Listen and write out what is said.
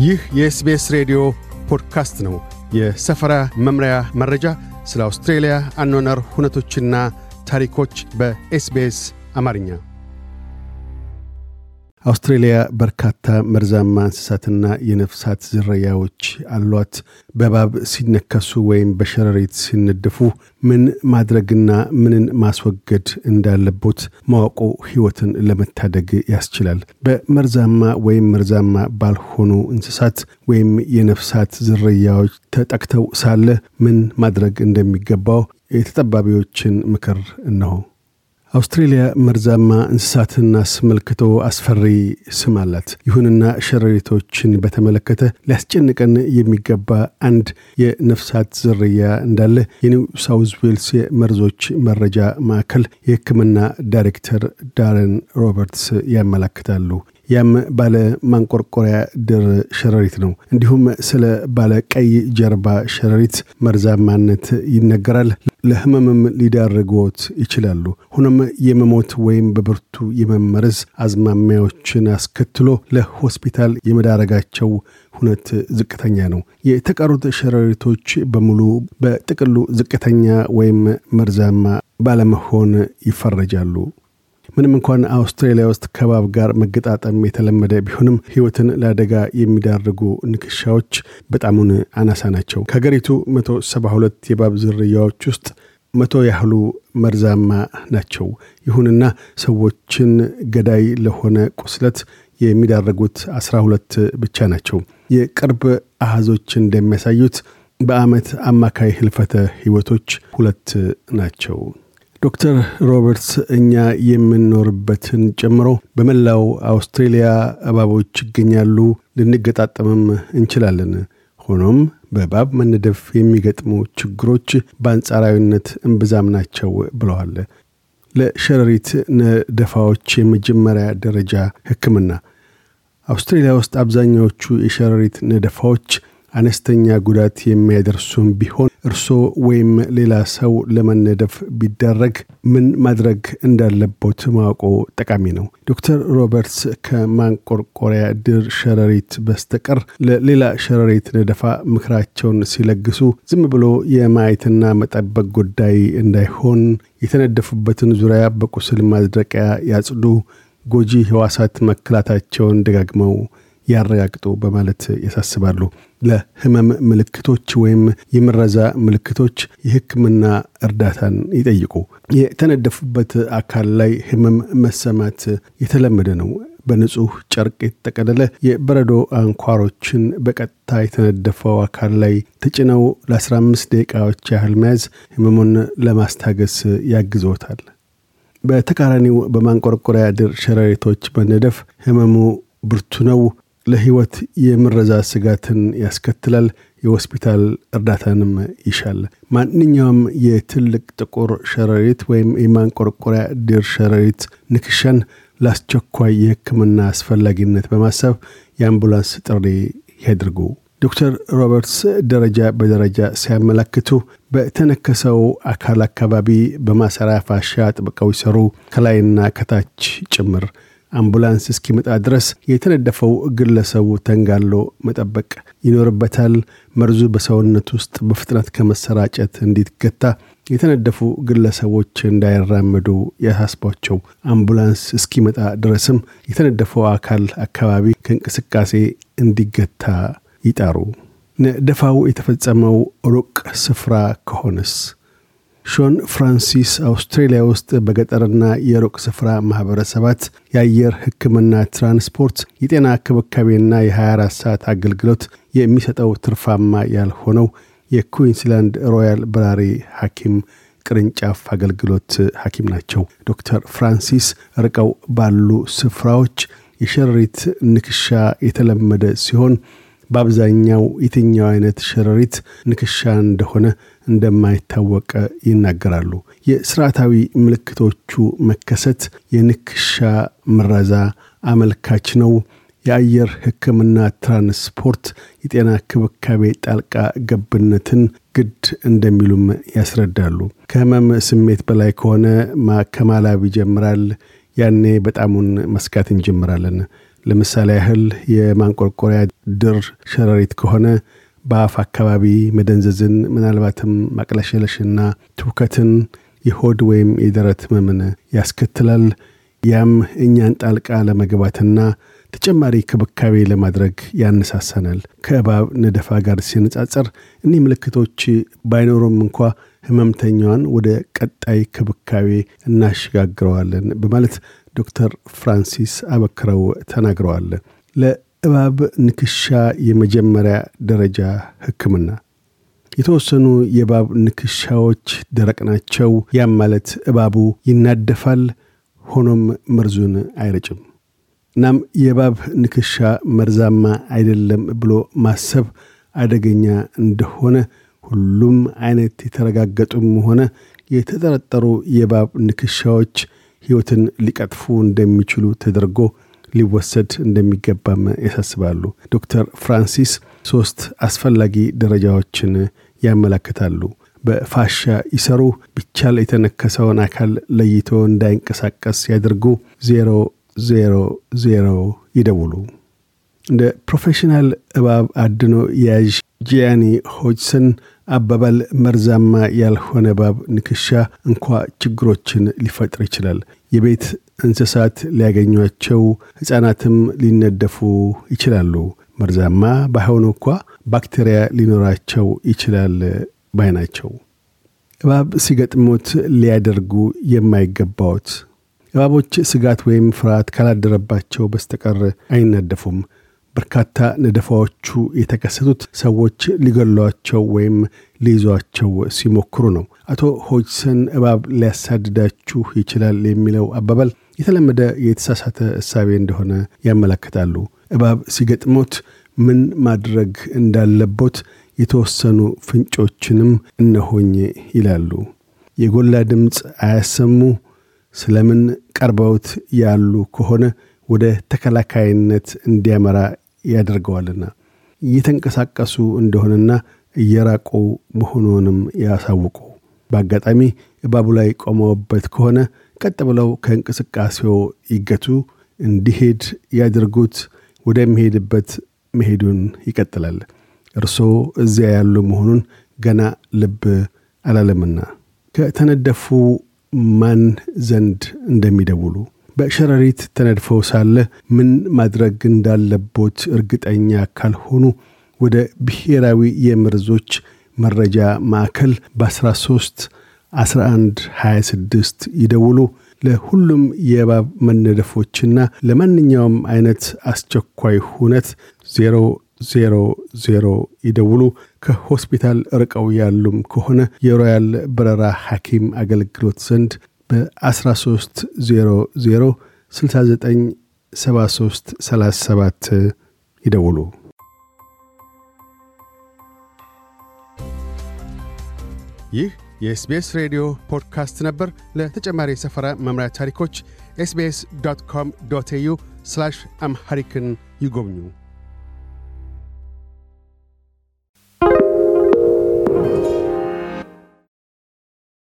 ይህ የ SBS ሬዲዮ ፖድካስት ነው። የሰፈራ መምሪያ መረጃ፣ ስለ አውስትሬልያ አኗኗር ሁነቶችና ታሪኮች በ SBS አማርኛ። አውስትሬልያ በርካታ መርዛማ እንስሳትና የነፍሳት ዝርያዎች አሏት። በእባብ ሲነከሱ ወይም በሸረሪት ሲነደፉ ምን ማድረግና ምንን ማስወገድ እንዳለቦት ማወቁ ሕይወትን ለመታደግ ያስችላል። በመርዛማ ወይም መርዛማ ባልሆኑ እንስሳት ወይም የነፍሳት ዝርያዎች ተጠቅተው ሳለ ምን ማድረግ እንደሚገባው የተጠባቢዎችን ምክር እነሆ። አውስትሬልያ መርዛማ እንስሳትን አስመልክቶ አስፈሪ ስም አላት። ይሁንና ሸረሪቶችን በተመለከተ ሊያስጨንቀን የሚገባ አንድ የነፍሳት ዝርያ እንዳለ የኒው ሳውዝ ዌልስ የመርዞች መረጃ ማዕከል የሕክምና ዳይሬክተር ዳረን ሮበርትስ ያመላክታሉ። ያም ባለ ማንቆርቆሪያ ድር ሸረሪት ነው። እንዲሁም ስለ ባለ ቀይ ጀርባ ሸረሪት መርዛማነት ይነገራል። ለህመምም ሊዳርግዎት ይችላሉ። ሆኖም የመሞት ወይም በብርቱ የመመረዝ አዝማሚያዎችን አስከትሎ ለሆስፒታል የመዳረጋቸው ሁነት ዝቅተኛ ነው። የተቀሩት ሸረሪቶች በሙሉ በጥቅሉ ዝቅተኛ ወይም መርዛማ ባለመሆን ይፈረጃሉ። ምንም እንኳን አውስትራሊያ ውስጥ ከባብ ጋር መገጣጠም የተለመደ ቢሆንም ህይወትን ለአደጋ የሚዳርጉ ንክሻዎች በጣሙን አናሳ ናቸው። ከሀገሪቱ 172 የባብ ዝርያዎች ውስጥ መቶ ያህሉ መርዛማ ናቸው። ይሁንና ሰዎችን ገዳይ ለሆነ ቁስለት የሚዳረጉት 12 ብቻ ናቸው። የቅርብ አሃዞች እንደሚያሳዩት በአመት አማካይ ህልፈተ ህይወቶች ሁለት ናቸው። ዶክተር ሮበርትስ እኛ የምንኖርበትን ጨምሮ በመላው አውስትሬልያ እባቦች ይገኛሉ፣ ልንገጣጠምም እንችላለን። ሆኖም በእባብ መነደፍ የሚገጥሙ ችግሮች በአንጻራዊነት እምብዛም ናቸው ብለዋል። ለሸረሪት ነደፋዎች የመጀመሪያ ደረጃ ሕክምና አውስትሬልያ ውስጥ አብዛኛዎቹ የሸረሪት ነደፋዎች አነስተኛ ጉዳት የሚያደርሱም ቢሆን እርሶ ወይም ሌላ ሰው ለመነደፍ ቢደረግ ምን ማድረግ እንዳለቦት ማወቆ ጠቃሚ ነው። ዶክተር ሮበርትስ ከማንቆርቆሪያ ድር ሸረሪት በስተቀር ለሌላ ሸረሪት ነደፋ ምክራቸውን ሲለግሱ ዝም ብሎ የማየትና መጠበቅ ጉዳይ እንዳይሆን የተነደፉበትን ዙሪያ በቁስል ማድረቂያ ያጽዱ፣ ጎጂ ህዋሳት መከላታቸውን ደጋግመው ያረጋግጡ በማለት ያሳስባሉ። ለህመም ምልክቶች ወይም የምረዛ ምልክቶች የህክምና እርዳታን ይጠይቁ። የተነደፉበት አካል ላይ ህመም መሰማት የተለመደ ነው። በንጹህ ጨርቅ የተጠቀለለ የበረዶ አንኳሮችን በቀጥታ የተነደፈው አካል ላይ ተጭነው ለ15 ደቂቃዎች ያህል መያዝ ህመሙን ለማስታገስ ያግዞታል። በተቃራኒው በማንቆርቆሪያ ድር ሸረሪቶች መነደፍ ህመሙ ብርቱ ነው። ለህይወት የምረዛ ስጋትን ያስከትላል። የሆስፒታል እርዳታንም ይሻል። ማንኛውም የትልቅ ጥቁር ሸረሪት ወይም የማንቆርቆሪያ ድር ሸረሪት ንክሻን ለአስቸኳይ የህክምና አስፈላጊነት በማሰብ የአምቡላንስ ጥሪ ያድርጉ። ዶክተር ሮበርትስ ደረጃ በደረጃ ሲያመላክቱ በተነከሰው አካል አካባቢ በማሰሪያ ፋሻ አጥብቀው ይሰሩ፣ ከላይና ከታች ጭምር አምቡላንስ እስኪመጣ ድረስ የተነደፈው ግለሰቡ ተንጋሎ መጠበቅ ይኖርበታል። መርዙ በሰውነት ውስጥ በፍጥነት ከመሰራጨት እንዲገታ የተነደፉ ግለሰቦች እንዳይራመዱ ያሳስቧቸው። አምቡላንስ እስኪመጣ ድረስም የተነደፈው አካል አካባቢ ከእንቅስቃሴ እንዲገታ ይጣሩ። ነደፋው የተፈጸመው ሩቅ ስፍራ ከሆነስ ሾን ፍራንሲስ አውስትሬሊያ ውስጥ በገጠርና የሩቅ ስፍራ ማህበረሰባት የአየር ህክምና ትራንስፖርት፣ የጤና ክብካቤና የ24 ሰዓት አገልግሎት የሚሰጠው ትርፋማ ያልሆነው የኩዊንስላንድ ሮያል በራሪ ሐኪም ቅርንጫፍ አገልግሎት ሐኪም ናቸው። ዶክተር ፍራንሲስ ርቀው ባሉ ስፍራዎች የሸረሪት ንክሻ የተለመደ ሲሆን በአብዛኛው የትኛው አይነት ሸረሪት ንክሻ እንደሆነ እንደማይታወቅ ይናገራሉ። የስርዓታዊ ምልክቶቹ መከሰት የንክሻ ምረዛ አመልካች ነው። የአየር ህክምና ትራንስፖርት የጤና ክብካቤ ጣልቃ ገብነትን ግድ እንደሚሉም ያስረዳሉ። ከህመም ስሜት በላይ ከሆነ ከማላብ ይጀምራል። ያኔ በጣሙን መስጋት እንጀምራለን። ለምሳሌ ያህል የማንቆርቆሪያ ድር ሸረሪት ከሆነ በአፍ አካባቢ መደንዘዝን፣ ምናልባትም ማቅለሸለሽና ትውከትን፣ የሆድ ወይም የደረት ህመምን ያስከትላል። ያም እኛን ጣልቃ ለመግባትና ተጨማሪ ክብካቤ ለማድረግ ያነሳሳናል። ከእባብ ነደፋ ጋር ሲነጻጸር እኒህ ምልክቶች ባይኖሩም እንኳ ህመምተኛዋን ወደ ቀጣይ ክብካቤ እናሸጋግረዋለን በማለት ዶክተር ፍራንሲስ አበክረው ተናግረዋል። ለእባብ ንክሻ የመጀመሪያ ደረጃ ህክምና የተወሰኑ የእባብ ንክሻዎች ደረቅ ናቸው። ያም ማለት እባቡ ይናደፋል፣ ሆኖም መርዙን አይረጭም። እናም የእባብ ንክሻ መርዛማ አይደለም ብሎ ማሰብ አደገኛ እንደሆነ ሁሉም አይነት የተረጋገጡም ሆነ የተጠረጠሩ የእባብ ንክሻዎች ሕይወትን ሊቀጥፉ እንደሚችሉ ተደርጎ ሊወሰድ እንደሚገባም ያሳስባሉ። ዶክተር ፍራንሲስ ሶስት አስፈላጊ ደረጃዎችን ያመላክታሉ። በፋሻ ይሰሩ፣ ቢቻል የተነከሰውን አካል ለይቶ እንዳይንቀሳቀስ ያድርጉ፣ ዜሮ ዜሮ ዜሮ ይደውሉ። እንደ professional እባብ አድኖ ያዥ ጂያኒ ሆጅሰን አባባል መርዛማ ያልሆነ እባብ ንክሻ እንኳ ችግሮችን ሊፈጥር ይችላል። የቤት እንስሳት ሊያገኟቸው፣ ሕፃናትም ሊነደፉ ይችላሉ። መርዛማ ባይሆኑ እንኳ ባክቴሪያ ሊኖራቸው ይችላል ባይ ናቸው። እባብ ሲገጥሞት ሊያደርጉ የማይገባዎት እባቦች ስጋት ወይም ፍርሃት ካላደረባቸው በስተቀር አይናደፉም። በርካታ ነደፋዎቹ የተከሰቱት ሰዎች ሊገሏቸው ወይም ሊይዟቸው ሲሞክሩ ነው። አቶ ሆጅሰን እባብ ሊያሳድዳችሁ ይችላል የሚለው አባባል የተለመደ የተሳሳተ እሳቤ እንደሆነ ያመለክታሉ። እባብ ሲገጥሞት ምን ማድረግ እንዳለቦት የተወሰኑ ፍንጮችንም እነሆኝ ይላሉ። የጎላ ድምፅ አያሰሙ። ስለምን ቀርበውት ያሉ ከሆነ ወደ ተከላካይነት እንዲያመራ ያደርገዋልና እየተንቀሳቀሱ እንደሆነና እየራቁ መሆኑንም ያሳውቁ። በአጋጣሚ እባቡ ላይ ቆመውበት ከሆነ ቀጥ ብለው ከእንቅስቃሴው ይገቱ፣ እንዲሄድ ያድርጉት። ወደሚሄድበት መሄዱን ይቀጥላል። እርስዎ እዚያ ያሉ መሆኑን ገና ልብ አላለምና ከተነደፉ ማን ዘንድ እንደሚደውሉ በሸረሪት ተነድፈው ሳለ ምን ማድረግ እንዳለቦት እርግጠኛ ካልሆኑ ወደ ብሔራዊ የመርዞች መረጃ ማዕከል በ13 11 26 ይደውሉ። ለሁሉም የእባብ መነደፎችና ለማንኛውም አይነት አስቸኳይ ሁነት 000 ይደውሉ። ከሆስፒታል ርቀው ያሉም ከሆነ የሮያል በረራ ሐኪም አገልግሎት ዘንድ በ1300 69 73 37 ይደውሉ። ይህ የ SBS ሬዲዮ ፖድካስት ነበር። ለተጨማሪ የሰፈራ መምሪያ ታሪኮች SBS dot com dot au Amharic ን ይጎብኙ።